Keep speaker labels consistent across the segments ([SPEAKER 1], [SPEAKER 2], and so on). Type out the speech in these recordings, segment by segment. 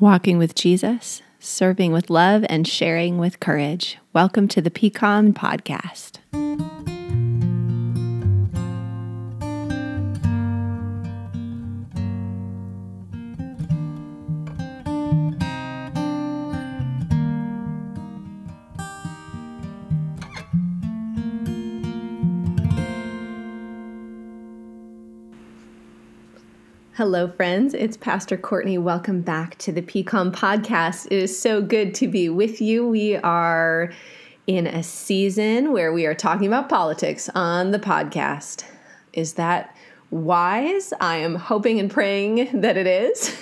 [SPEAKER 1] walking with Jesus, serving with love, and sharing with courage. Welcome to the PCOM podcast. Hello, friends. It's Pastor Courtney. Welcome back to the PCOM podcast. It is so good to be with you. We are in a season where we are talking about politics on the podcast. Is that wise? I am hoping and praying that it is.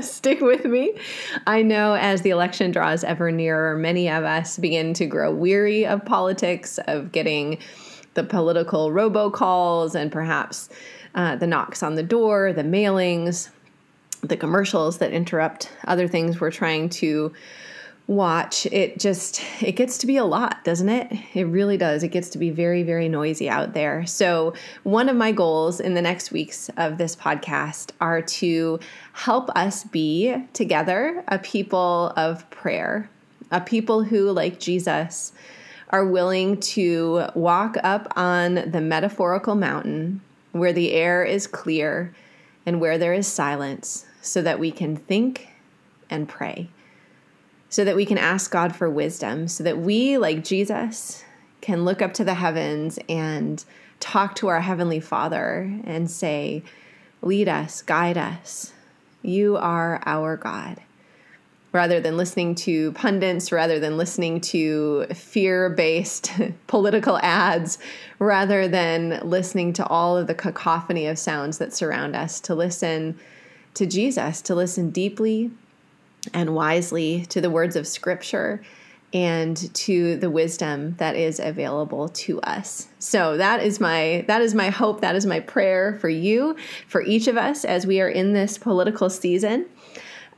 [SPEAKER 1] Stick with me. I know as the election draws ever nearer, many of us begin to grow weary of politics, of getting the political robocalls, and perhaps uh, the knocks on the door, the mailings, the commercials that interrupt other things we're trying to watch. It just it gets to be a lot doesn't it? It really does. It gets to be very very noisy out there. So one of my goals in the next weeks of this podcast are to help us be together a people of prayer a people who like jesus are willing to walk up on the metaphorical mountain where the air is clear and where there is silence, so that we can think and pray, so that we can ask God for wisdom, so that we, like Jesus, can look up to the heavens and talk to our Heavenly Father and say, Lead us, guide us. You are our God rather than listening to pundits, rather than listening to fear based political ads, rather than listening to all of the cacophony of sounds that surround us, to listen to Jesus, to listen deeply and wisely to the words of Scripture and to the wisdom that is available to us. So that is my that is my hope, that is my prayer for you, for each of us as we are in this political season.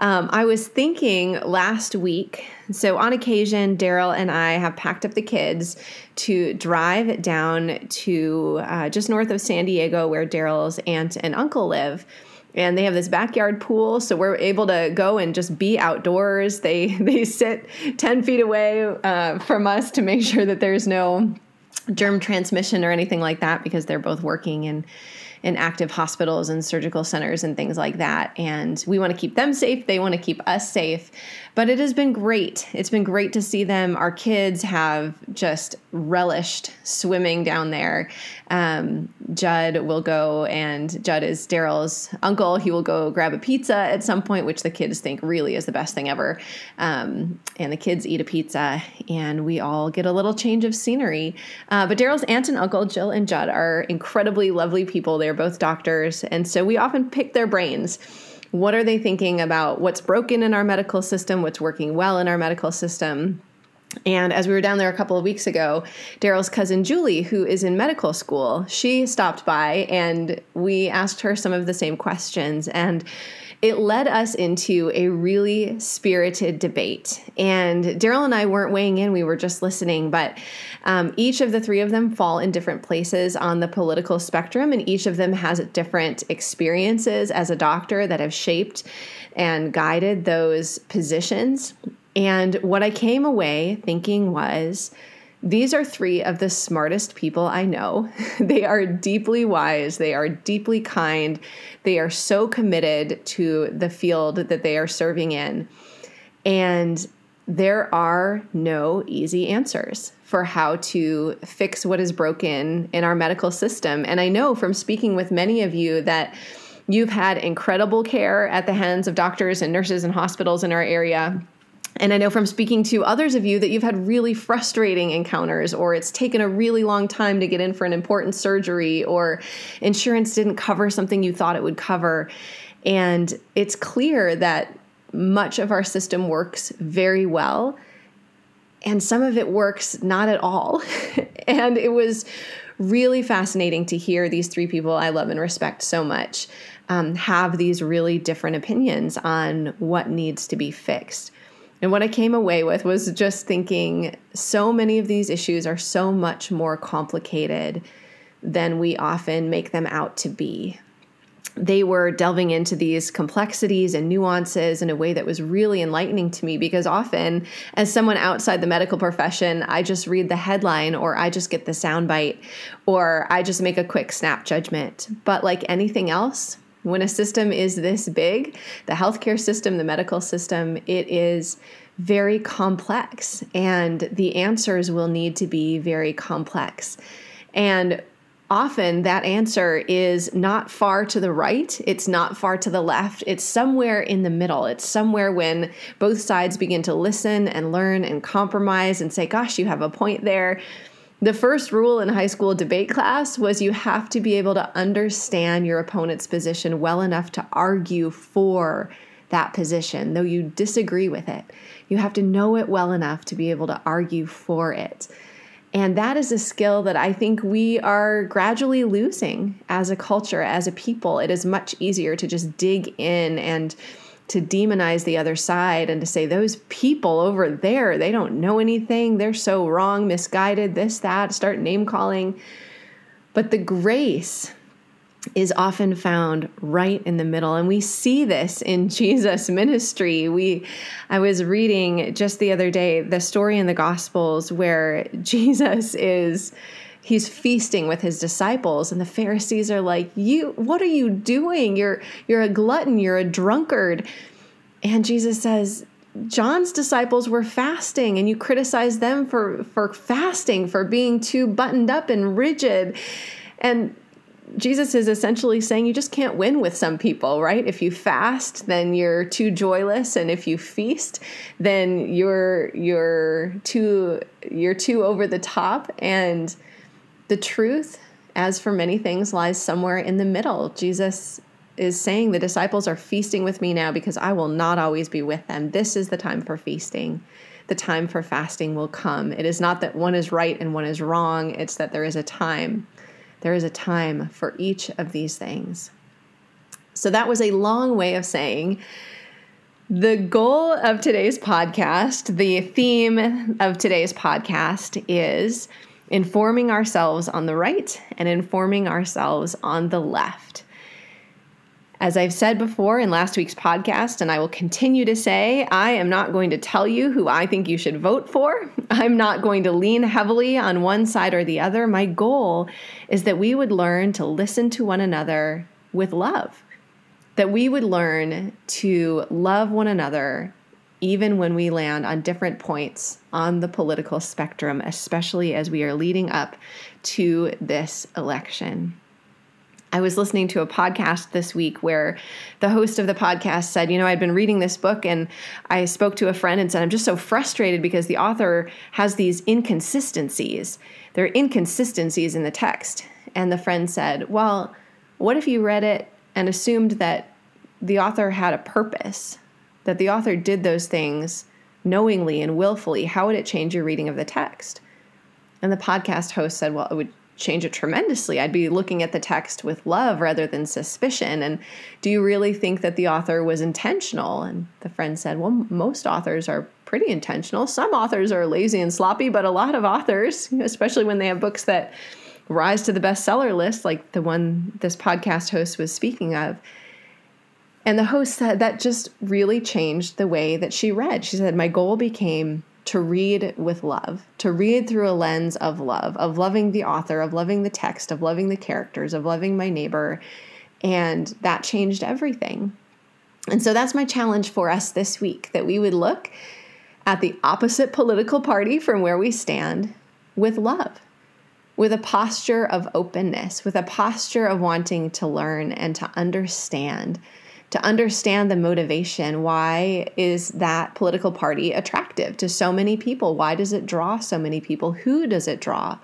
[SPEAKER 1] Um, I was thinking last week, so on occasion, Daryl and I have packed up the kids to drive down to uh, just north of San Diego where Daryl's aunt and uncle live. And they have this backyard pool so we're able to go and just be outdoors. They they sit 10 feet away uh, from us to make sure that there's no germ transmission or anything like that because they're both working and in active hospitals and surgical centers and things like that. And we want to keep them safe. They want to keep us safe. But it has been great. It's been great to see them. Our kids have just relished swimming down there. Um, Judd will go, and Judd is Daryl's uncle. He will go grab a pizza at some point, which the kids think really is the best thing ever. Um, and the kids eat a pizza, and we all get a little change of scenery. Uh, but Daryl's aunt and uncle, Jill and Judd, are incredibly lovely people. They're both doctors, and so we often pick their brains what are they thinking about what's broken in our medical system, what's working well in our medical system? And as we were down there a couple of weeks ago, Daryl's cousin Julie, who is in medical school, she stopped by and we asked her some of the same questions. And it led us into a really spirited debate. And Daryl and I weren't weighing in, we were just listening. But um, each of the three of them fall in different places on the political spectrum, and each of them has different experiences as a doctor that have shaped and guided those positions. And what I came away thinking was, these are three of the smartest people I know. they are deeply wise, they are deeply kind, they are so committed to the field that they are serving in. And there are no easy answers for how to fix what is broken in our medical system. And I know from speaking with many of you that you've had incredible care at the hands of doctors and nurses and hospitals in our area and I know from speaking to others of you that you've had really frustrating encounters, or it's taken a really long time to get in for an important surgery, or insurance didn't cover something you thought it would cover. And it's clear that much of our system works very well, and some of it works not at all. and it was really fascinating to hear these three people I love and respect so much um, have these really different opinions on what needs to be fixed. And what I came away with was just thinking so many of these issues are so much more complicated than we often make them out to be. they were delving into these complexities and nuances in a way that was really enlightening to me because often, as someone outside the medical profession, I just read the headline or I just get the soundbite or I just make a quick snap judgment. But like anything else, when a system is this big, the healthcare system, the medical system, it is very complex and the answers will need to be very complex. And often that answer is not far to the right, it's not far to the left, it's somewhere in the middle. It's somewhere when both sides begin to listen and learn and compromise and say, Gosh, you have a point there. The first rule in high school debate class was you have to be able to understand your opponent's position well enough to argue for that position, though you disagree with it. You have to know it well enough to be able to argue for it. And that is a skill that I think we are gradually losing as a culture, as a people. It is much easier to just dig in and to demonize the other side and to say, those people over there, they don't know anything. They're so wrong, misguided, this, that, start name calling. But the grace is often found right in the middle and we see this in Jesus ministry we I was reading just the other day the story in the gospels where Jesus is he's feasting with his disciples and the Pharisees are like you what are you doing you're you're a glutton you're a drunkard and Jesus says John's disciples were fasting and you criticize them for for fasting for being too buttoned up and rigid and Jesus is essentially saying you just can't win with some people, right? If you fast, then you're too joyless, and if you feast, then you're you're too you're too over the top. And the truth, as for many things, lies somewhere in the middle. Jesus is saying the disciples are feasting with me now because I will not always be with them. This is the time for feasting. The time for fasting will come. It is not that one is right and one is wrong, it's that there is a time there is a time for each of these things. So that was a long way of saying the goal of today's podcast, the theme of today's podcast is informing ourselves on the right and informing ourselves on the left. As I've said before in last week's podcast, and I will continue to say, I am not going to tell you who I think you should vote for. I'm not going to lean heavily on one side or the other. My goal is that we would learn to listen to one another with love, that we would learn to love one another even when we land on different points on the political spectrum, especially as we are leading up to this election. I was listening to a podcast this week where the host of the podcast said, You know, I'd been reading this book and I spoke to a friend and said, I'm just so frustrated because the author has these inconsistencies. There are inconsistencies in the text. And the friend said, Well, what if you read it and assumed that the author had a purpose, that the author did those things knowingly and willfully? How would it change your reading of the text? And the podcast host said, Well, it would change it tremendously. I'd be looking at the text with love rather than suspicion. And do you really think that the author was intentional? And the friend said, Well, most authors are pretty intentional. Some authors are lazy and sloppy, but a lot of authors, especially when they have books that rise to the bestseller list, like the one this podcast host was speaking of. And the host said that just really changed the way that she read. She said, My goal became to read with love, to read through a lens of love, of loving the author, of loving the text, of loving the characters, of loving my neighbor. And that changed everything. And so that's my challenge for us this week that we would look at the opposite political party from where we stand with love, with a posture of openness, with a posture of wanting to learn and to understand to understand the motivation. Why is that political party attractive to so many people? Why does it draw so many people? Who does it draw?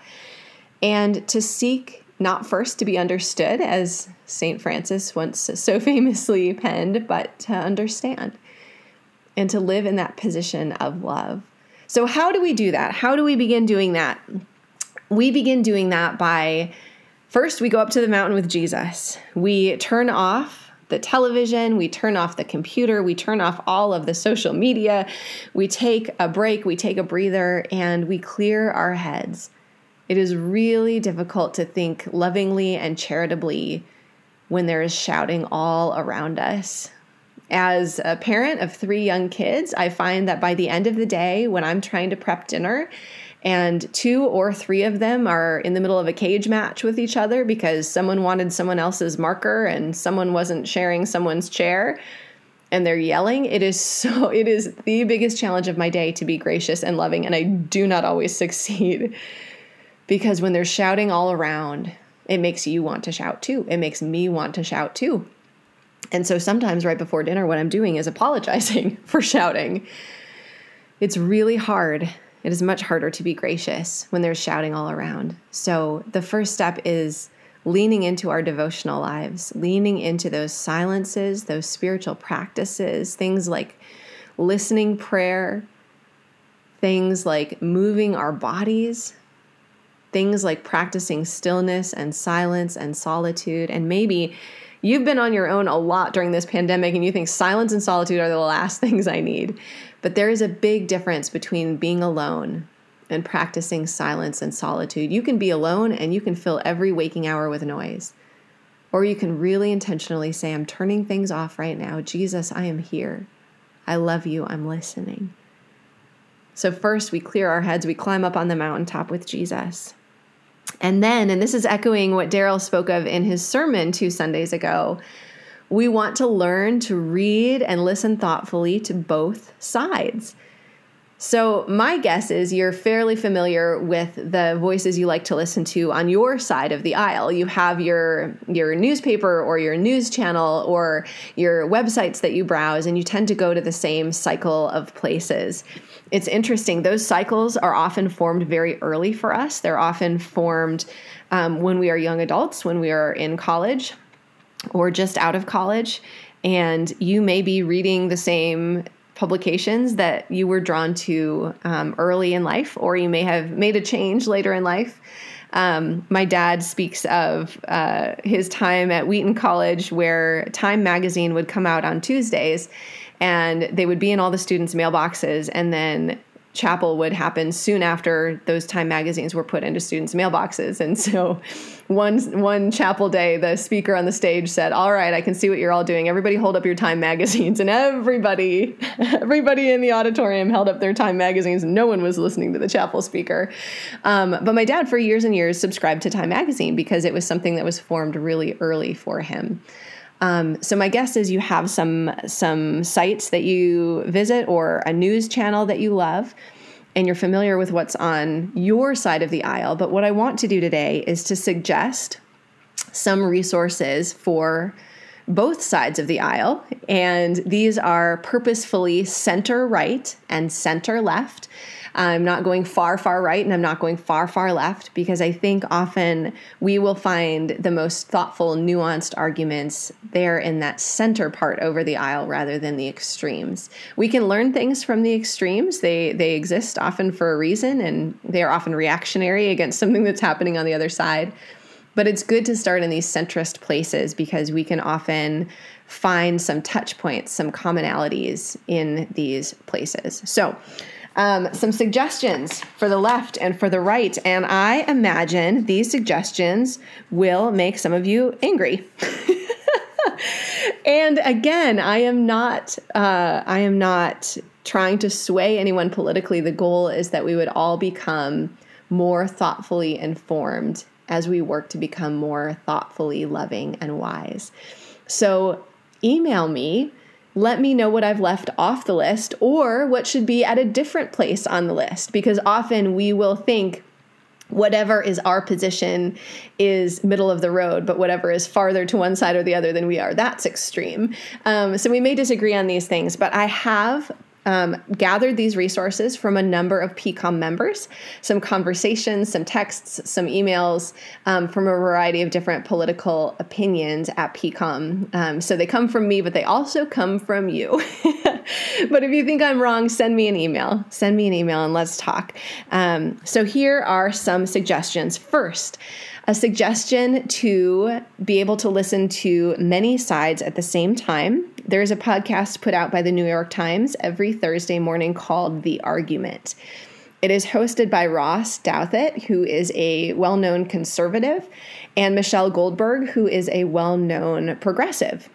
[SPEAKER 1] And to seek not first to be understood, as St. Francis once so famously penned, but to understand and to live in that position of love. So, how do we do that? How do we begin doing that? We begin doing that by first, we go up to the mountain with Jesus. We turn off the television, we turn off the computer, we turn off all of the social media, we take a break, we take a breather, and we clear our heads. It is really difficult to think lovingly and charitably when there is shouting all around us. As a parent of three young kids, I find that by the end of the day, when I'm trying to prep dinner, and two or three of them are in the middle of a cage match with each other because someone wanted someone else's marker and someone wasn't sharing someone's chair. And they're yelling. It is so it is the biggest challenge of my day to be gracious and loving and i do not always succeed. Because when they're shouting all around it makes you want to shout too. It makes me want to shout too. And so sometimes right before dinner what i'm doing is apologizing for shouting. It's really hard it is much harder to be gracious when there's shouting all around. So, the first step is leaning into our devotional lives, leaning into those silences, those spiritual practices, things like listening prayer, things like moving our bodies, things like practicing stillness and silence and solitude. And maybe you've been on your own a lot during this pandemic and you think silence and solitude are the last things I need. But there is a big difference between being alone and practicing silence and solitude. You can be alone and you can fill every waking hour with noise. Or you can really intentionally say, I'm turning things off right now. Jesus, I am here. I love you. I'm listening. So, first, we clear our heads, we climb up on the mountaintop with Jesus. And then, and this is echoing what Daryl spoke of in his sermon two Sundays ago, we want to learn to read and listen thoughtfully to both sides. So, my guess is you're fairly familiar with the voices you like to listen to on your side of the aisle. You have your your newspaper or your news channel or your websites that you browse and you tend to go to the same cycle of places. It's interesting. Those cycles are often formed very early for us. They're often formed um, when we are young adults, when we are in college, or just out of college, and you may be reading the same publications that you were drawn to um, early in life, or you may have made a change later in life. Um, my dad speaks of uh, his time at Wheaton College, where Time magazine would come out on Tuesdays, and they would be in all the students' mailboxes, and then chapel would happen soon after those Time magazines were put into students' mailboxes. And so one one chapel day, the speaker on the stage said, "All right, I can see what you're all doing. Everybody hold up your Time magazines." And everybody everybody in the auditorium held up their Time magazines. No one was listening to the chapel speaker. Um, but my dad, for years and years, subscribed to Time magazine because it was something that was formed really early for him. Um, so my guess is you have some some sites that you visit or a news channel that you love and you're familiar with what's on your side of the aisle. But what I want to do today is to suggest some resources for both sides of the aisle. And these are purposefully center right and center left. I'm not going far, far right and I'm not going far, far left because I think often we will find the most thoughtful, nuanced arguments there in that center part over the aisle rather than the extremes. We can learn things from the extremes. They they exist often for a reason and they are often reactionary against something that's happening on the other side. But it's good to start in these centrist places because we can often find some touch points, some commonalities in these places. So, um, some suggestions for the left and for the right. And I imagine these suggestions will make some of you angry. and again, I am not, uh, I am not trying to sway anyone politically. The goal is that we would all become more thoughtfully informed as we work to become more thoughtfully loving and wise. So email me let me know what I've left off the list or what should be at a different place on the list because often we will think whatever is our position is middle of the road, but whatever is farther to one side or the other than we are, that's extreme. Um, so we may disagree on these things, but I have um, gathered these resources from a number of PCOM members, some conversations, some texts, some emails um, from a variety of different political opinions at PCOM. Um, so they come from me, but they also come from you. but if you think I'm wrong, send me an email. Send me an email and let's talk. Um, so here are some suggestions. First, a suggestion to be able to listen to many sides at the same time. There's a podcast put out by the New York Times every Thursday morning called The Argument. It is hosted by Ross Douthat, who is a well known conservative, and Michelle Goldberg, who is a well known progressive.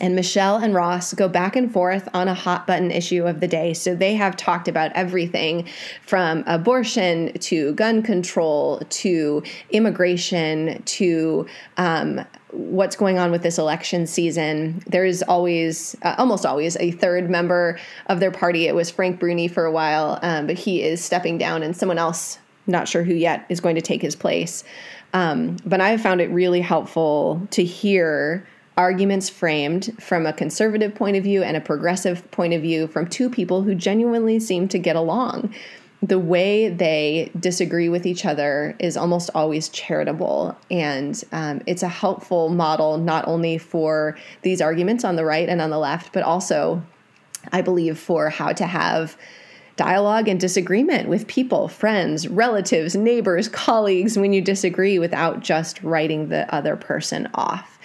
[SPEAKER 1] And Michelle and Ross go back and forth on a hot button issue of the day. So they have talked about everything from abortion to gun control to immigration to um, what's going on with this election season. There's always, uh, almost always, a third member of their party. It was Frank Bruni for a while, um, but he is stepping down, and someone else, not sure who yet, is going to take his place. Um, but I have found it really helpful to hear arguments framed from a conservative point of view and a progressive point of view from two people who genuinely seem to get along. The way they disagree with each other is almost always charitable. And um, it's a helpful model not only for these arguments on the right and on the left, but also, I believe, for how to have dialogue and disagreement with people, friends, relatives, neighbors, colleagues when you disagree without just writing the other person off,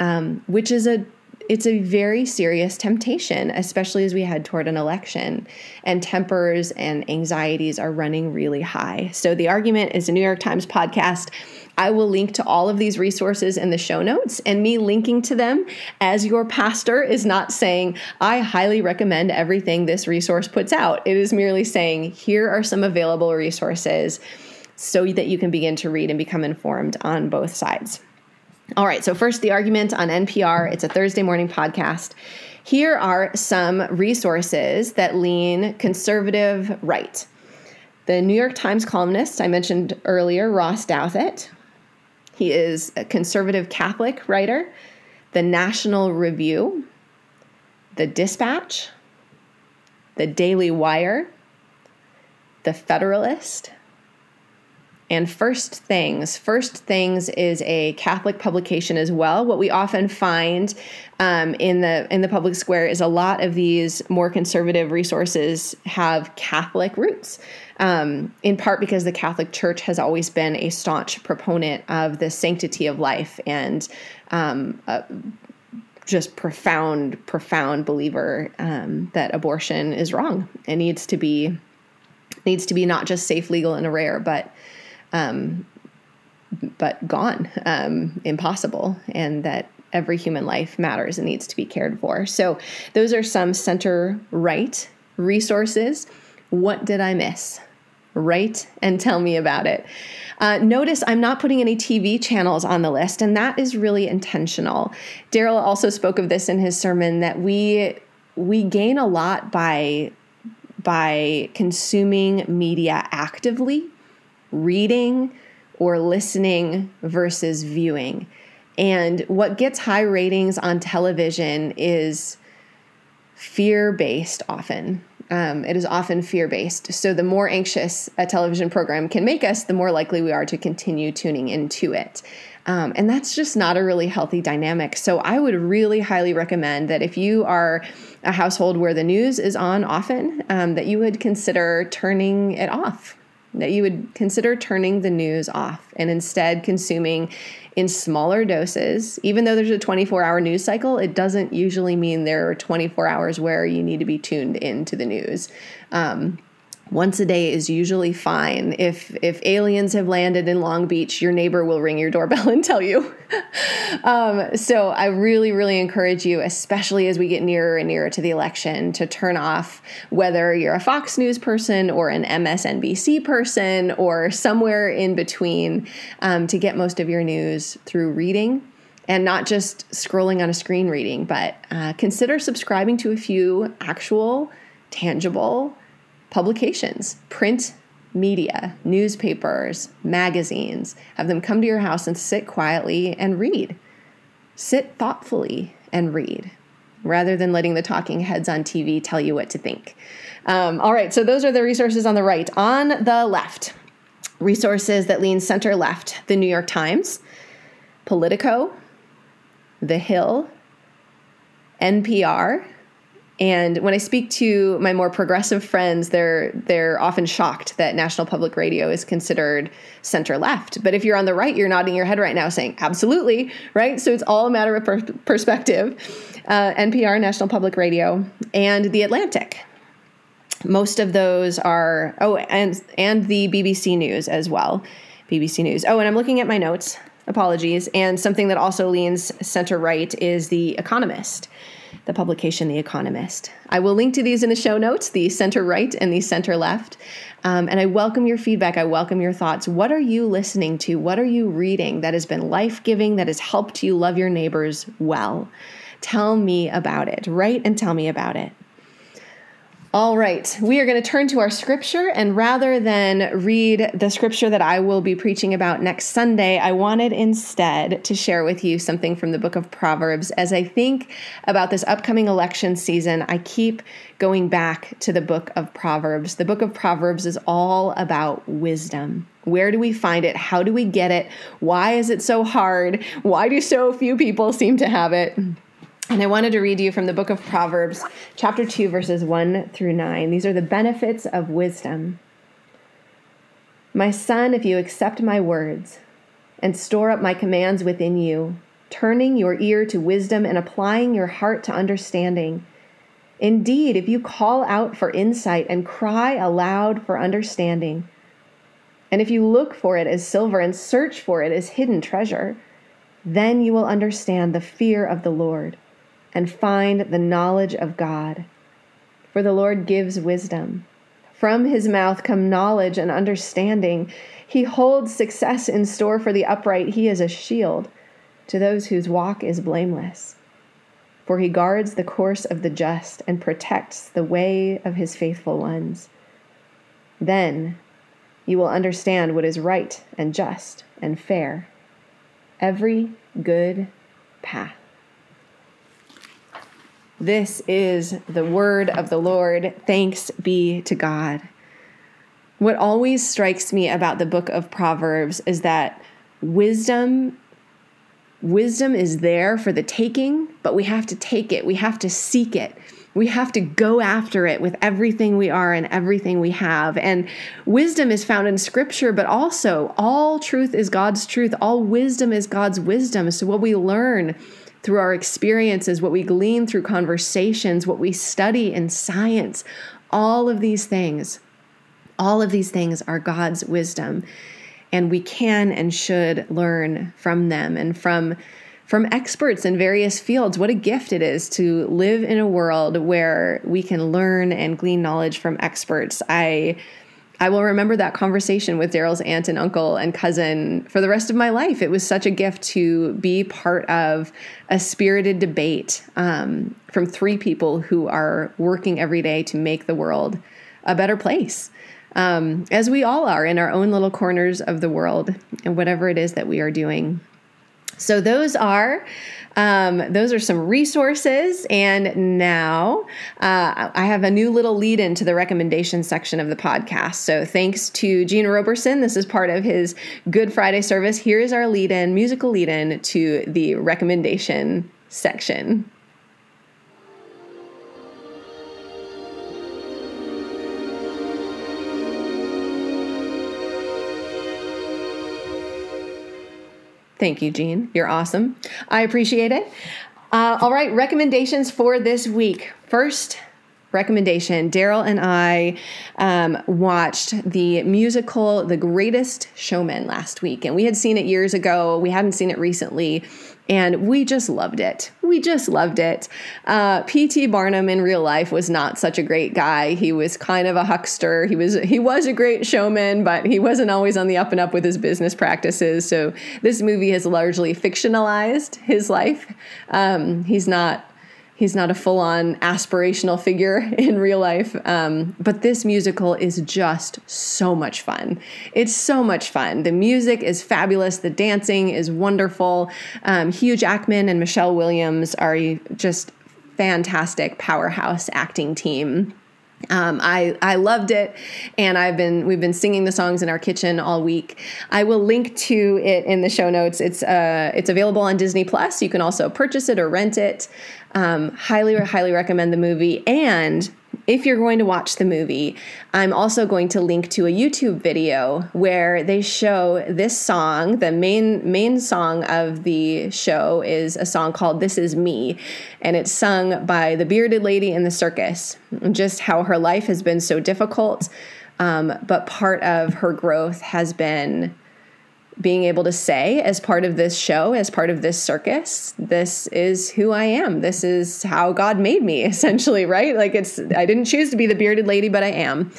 [SPEAKER 1] um, which is a it's a very serious temptation, especially as we head toward an election and tempers and anxieties are running really high. So, the argument is a New York Times podcast I will link to all of these resources in the show notes, and me linking to them as your pastor is not saying, I highly recommend everything this resource puts out. It is merely saying, here are some available resources so that you can begin to read and become informed on both sides. All right, so first, the argument on NPR. It's a Thursday morning podcast. Here are some resources that lean conservative right. The New York Times columnist I mentioned earlier, Ross Douthat, he is a conservative Catholic writer, the National Review, the Dispatch, the Daily Wire, the Federalist, and First Things. First Things is a Catholic publication as well. What we often find um, in the in the public square is a lot of these more conservative resources have Catholic roots. Um, in part because the Catholic Church has always been a staunch proponent of the sanctity of life and um, uh, just profound, profound believer um, that abortion is wrong It needs to be needs to be not just safe, legal, and rare, but um, but gone, um, impossible, and that every human life matters and needs to be cared for. So, those are some center right resources. What did I miss? Write and tell me about it. Uh, notice I'm not putting any TV channels on the list, and that is really intentional. Daryl also spoke of this in his sermon that we we gain a lot by by consuming media actively reading or listening versus viewing. And what gets high ratings on television is fear based often. Um, it is often fear based. So, the more anxious a television program can make us, the more likely we are to continue tuning into it. Um, and that's just not a really healthy dynamic. So, I would really highly recommend that if you are a household where the news is on often, um, that you would consider turning it off that you would consider turning the news off and instead consuming in smaller doses. Even though there's a 24 hour news cycle, it doesn't usually mean there are 24 hours where you need to be tuned into the news. Um, once a day is usually fine. If if aliens have landed in Long Beach, your neighbor will ring your doorbell and tell you. um, so I really, really encourage you, especially as we get nearer and nearer to the election, to turn off whether you're a Fox News person or an MSNBC person or somewhere in between, um, to get most of your news through reading and not just scrolling on a screen reading, but uh, consider subscribing to a few actual, tangible publications, print media, newspapers, magazines. Have them come to your house and sit quietly and read. Sit thoughtfully and read rather than letting the talking heads on TV tell you what to think. Um, all right, so those are the resources on the right. On the left, resources that lean center left the New York Times, Politico, The Hill, NPR, and when I speak to my more progressive friends, they're they're often shocked that National Public Radio is considered center left. But if you're on the right, you're nodding your head right now, saying absolutely, right? So it's all a matter of per- perspective. Uh, NPR, National Public Radio, and The Atlantic. most of those are oh and and the BBC News as well. BBC News. Oh, and I'm looking at my notes. Apologies. And something that also leans center right is The Economist, the publication The Economist. I will link to these in the show notes, the center right and the center left. Um, and I welcome your feedback. I welcome your thoughts. What are you listening to? What are you reading that has been life giving, that has helped you love your neighbors well? Tell me about it. Write and tell me about it. All right, we are going to turn to our scripture, and rather than read the scripture that I will be preaching about next Sunday, I wanted instead to share with you something from the book of Proverbs. As I think about this upcoming election season, I keep going back to the book of Proverbs. The book of Proverbs is all about wisdom. Where do we find it? How do we get it? Why is it so hard? Why do so few people seem to have it? And I wanted to read you from the book of Proverbs, chapter 2, verses 1 through 9. These are the benefits of wisdom. My son, if you accept my words and store up my commands within you, turning your ear to wisdom and applying your heart to understanding, indeed, if you call out for insight and cry aloud for understanding, and if you look for it as silver and search for it as hidden treasure, then you will understand the fear of the Lord and find the knowledge of God. For the Lord gives wisdom. From his mouth come knowledge and understanding. He holds success in store for the upright. He is a shield to those whose walk is blameless. For he guards the course of the just and protects the way of his faithful ones. Then you will understand what is right and just and fair, every good path. This is the word of the Lord. Thanks be to God. What always strikes me about the book of Proverbs is that wisdom wisdom is there for the taking, but we have to take it. We have to seek it. We have to go after it with everything we are and everything we have. And wisdom is found in scripture, but also all truth is God's truth. All wisdom is God's wisdom. So what we learn through our experiences, what we glean through conversations, what we study in science, all of these things, all of these things are God's wisdom. And we can and should learn from them and from from experts in various fields. What a gift it is to live in a world where we can learn and glean knowledge from experts. I I will remember that conversation with Daryl's aunt and uncle and cousin for the rest of my life. It was such a gift to be part of a spirited debate um, from three people who are working every day to make the world a better place. Um, as we all are in our own little corners of the world and whatever it is that we are doing. So, those are um, those are some resources. And now uh, I have a new little lead into the recommendation section of the podcast. So thanks to Gene Roberson. This is part of his Good Friday service. Here is our lead in, musical lead in to the recommendation section. Thank you, Jean. You're awesome. I appreciate it. Uh, all right, recommendations for this week. First, recommendation Daryl and I um, watched the musical The Greatest Showman last week, and we had seen it years ago. We hadn't seen it recently and we just loved it. We just loved it. Uh, P.T. Barnum in real life was not such a great guy. He was kind of a huckster. He was he was a great showman, but he wasn't always on the up and up with his business practices. So this movie has largely fictionalized his life. Um, he's not he's not a full on aspirational figure in real life. Um, but this musical is just so much fun. It's so much fun. The music is fabulous, the dancing is wonderful. Um, Hugh Jackman and Michelle Williams are just fantastic powerhouse acting team. Um, I I loved it, and I've been we've been singing the songs in our kitchen all week. I will link to it in the show notes. It's uh it's available on Disney Plus. You can also purchase it or rent it. Um, highly highly recommend the movie, and if you're going to watch the movie, I'm also going to link to a YouTube video where they show this song. The main main song of the show is a song called "This Is Me," and it's sung by the bearded lady in the circus. Just how her life has been so difficult, um, but part of her growth has been being able to say as part of this show, as part of this circus, this is who I am. This is how God made me, essentially, right? Like it's, I didn't choose to be the bearded lady, but I am.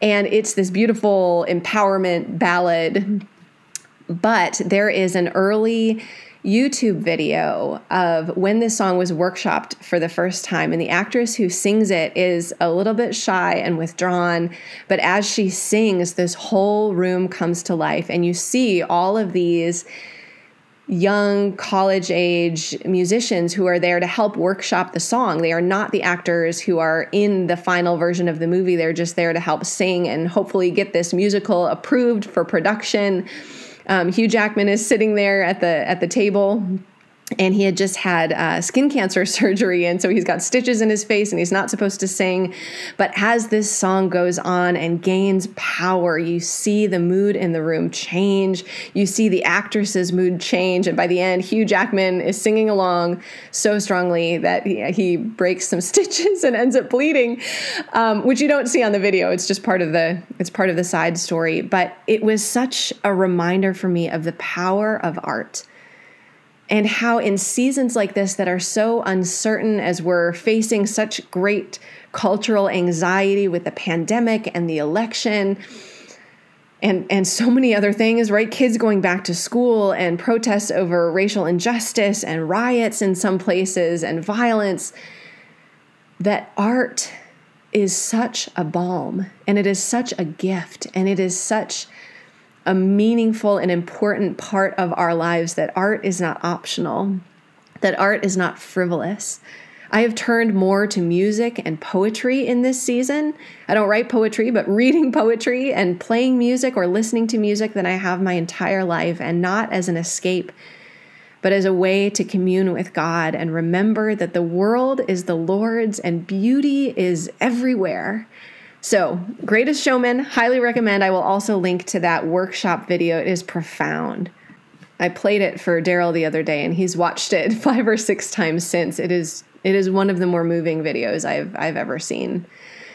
[SPEAKER 1] And it's this beautiful empowerment ballad. But there is an early YouTube video of when this song was workshopped for the first time. And the actress who sings it is a little bit shy and withdrawn. But as she sings, this whole room comes to life. And you see all of these young college age musicians who are there to help workshop the song. They are not the actors who are in the final version of the movie. They're just there to help sing and hopefully get this musical approved for production. Um, Hugh Jackman is sitting there at the at the table and he had just had uh, skin cancer surgery. And so he's got stitches in his face and he's not supposed to sing. But as this song goes on and gains power you see the mood in the room change. You see the actress's mood change. And by the end hugh jackman is singing along so strongly that he, he breaks some stitches and ends up bleeding um, which you don't see on the video. It's just part of the it's part of the side story. But it was such a reminder for me of the power of art and how in seasons like this that are so uncertain as we're facing such great cultural anxiety with the pandemic and the election and and so many other things right? Kids going back to school and protests over racial injustice and riots in some places and violence that art is such a balm and it is such a gift and it is such a meaningful and important part of our lives that art is not optional, that art is not frivolous. I have turned more to music and poetry in this season. I don't write poetry, but reading poetry and playing music or listening to music than I have my entire life, and not as an escape, but as a way to commune with God and remember that the world is the Lord's and beauty is everywhere. So, Greatest Showman, highly recommend. I will also link to that workshop video. It is profound. I played it for Daryl the other day and he's watched it five or six times since. It is it is one of the more moving videos I've I've ever seen.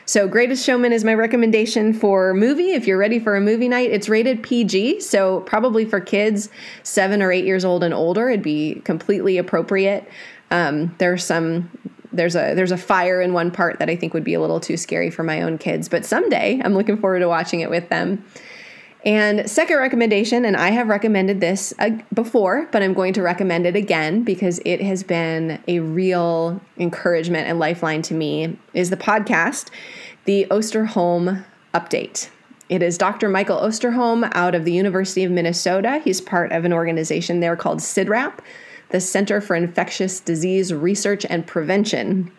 [SPEAKER 1] So, Greatest Showman is my recommendation for movie. If you're ready for a movie night, it's rated PG, so probably for kids seven or eight years old and older, it'd be completely appropriate. Um, there's some there's a there's a fire in one part that I think would be a little too scary for my own kids, but someday I'm looking forward to watching it with them. And second recommendation, and I have recommended this uh, before, but I'm going to recommend it again because it has been a real encouragement and lifeline to me, is the podcast, the Osterholm Update. It is Dr. Michael Osterholm out of the University of Minnesota. He's part of an organization there called CIDRAP, the Center for Infectious Disease Research and Prevention.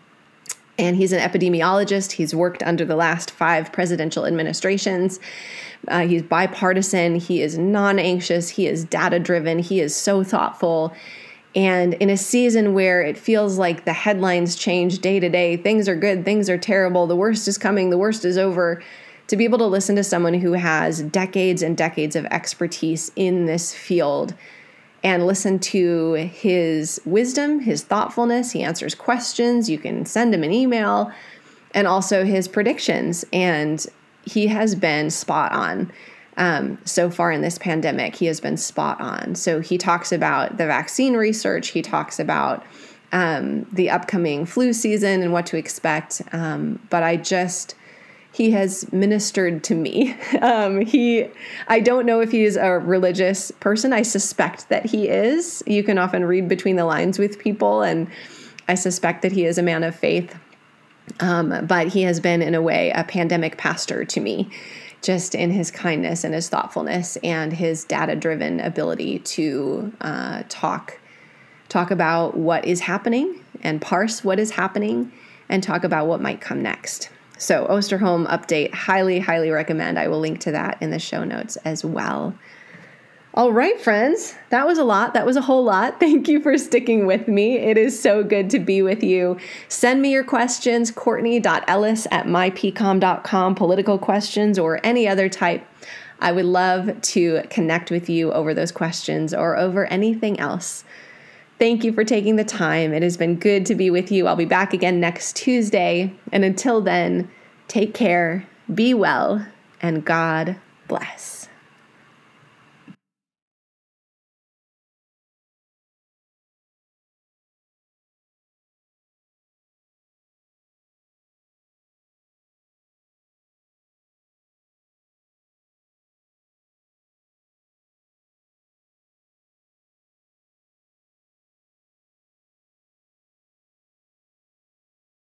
[SPEAKER 1] And he's an epidemiologist. He's worked under the last five presidential administrations. Uh, he's bipartisan. He is non anxious. He is data driven. He is so thoughtful. And in a season where it feels like the headlines change day to day, things are good, things are terrible, the worst is coming, the worst is over, to be able to listen to someone who has decades and decades of expertise in this field and listen to his wisdom, his thoughtfulness. He answers questions. You can send him an email and also his predictions. And he has been spot on. Um, so far in this pandemic, he has been spot on. So he talks about the vaccine research, he talks about um, the upcoming flu season and what to expect. Um, but I just, he has ministered to me. Um, he, I don't know if he is a religious person. I suspect that he is. You can often read between the lines with people, and I suspect that he is a man of faith. Um, but he has been, in a way, a pandemic pastor to me, just in his kindness and his thoughtfulness and his data-driven ability to uh, talk talk about what is happening and parse what is happening and talk about what might come next. So, Osterholm update, highly, highly recommend. I will link to that in the show notes as well. All right, friends, that was a lot. That was a whole lot. Thank you for sticking with me. It is so good to be with you. Send me your questions, courtney.ellis at mypcom.com, political questions or any other type. I would love to connect with you over those questions or over anything else. Thank you for taking the time. It has been good to be with you. I'll be back again next Tuesday. And until then, take care, be well, and God bless.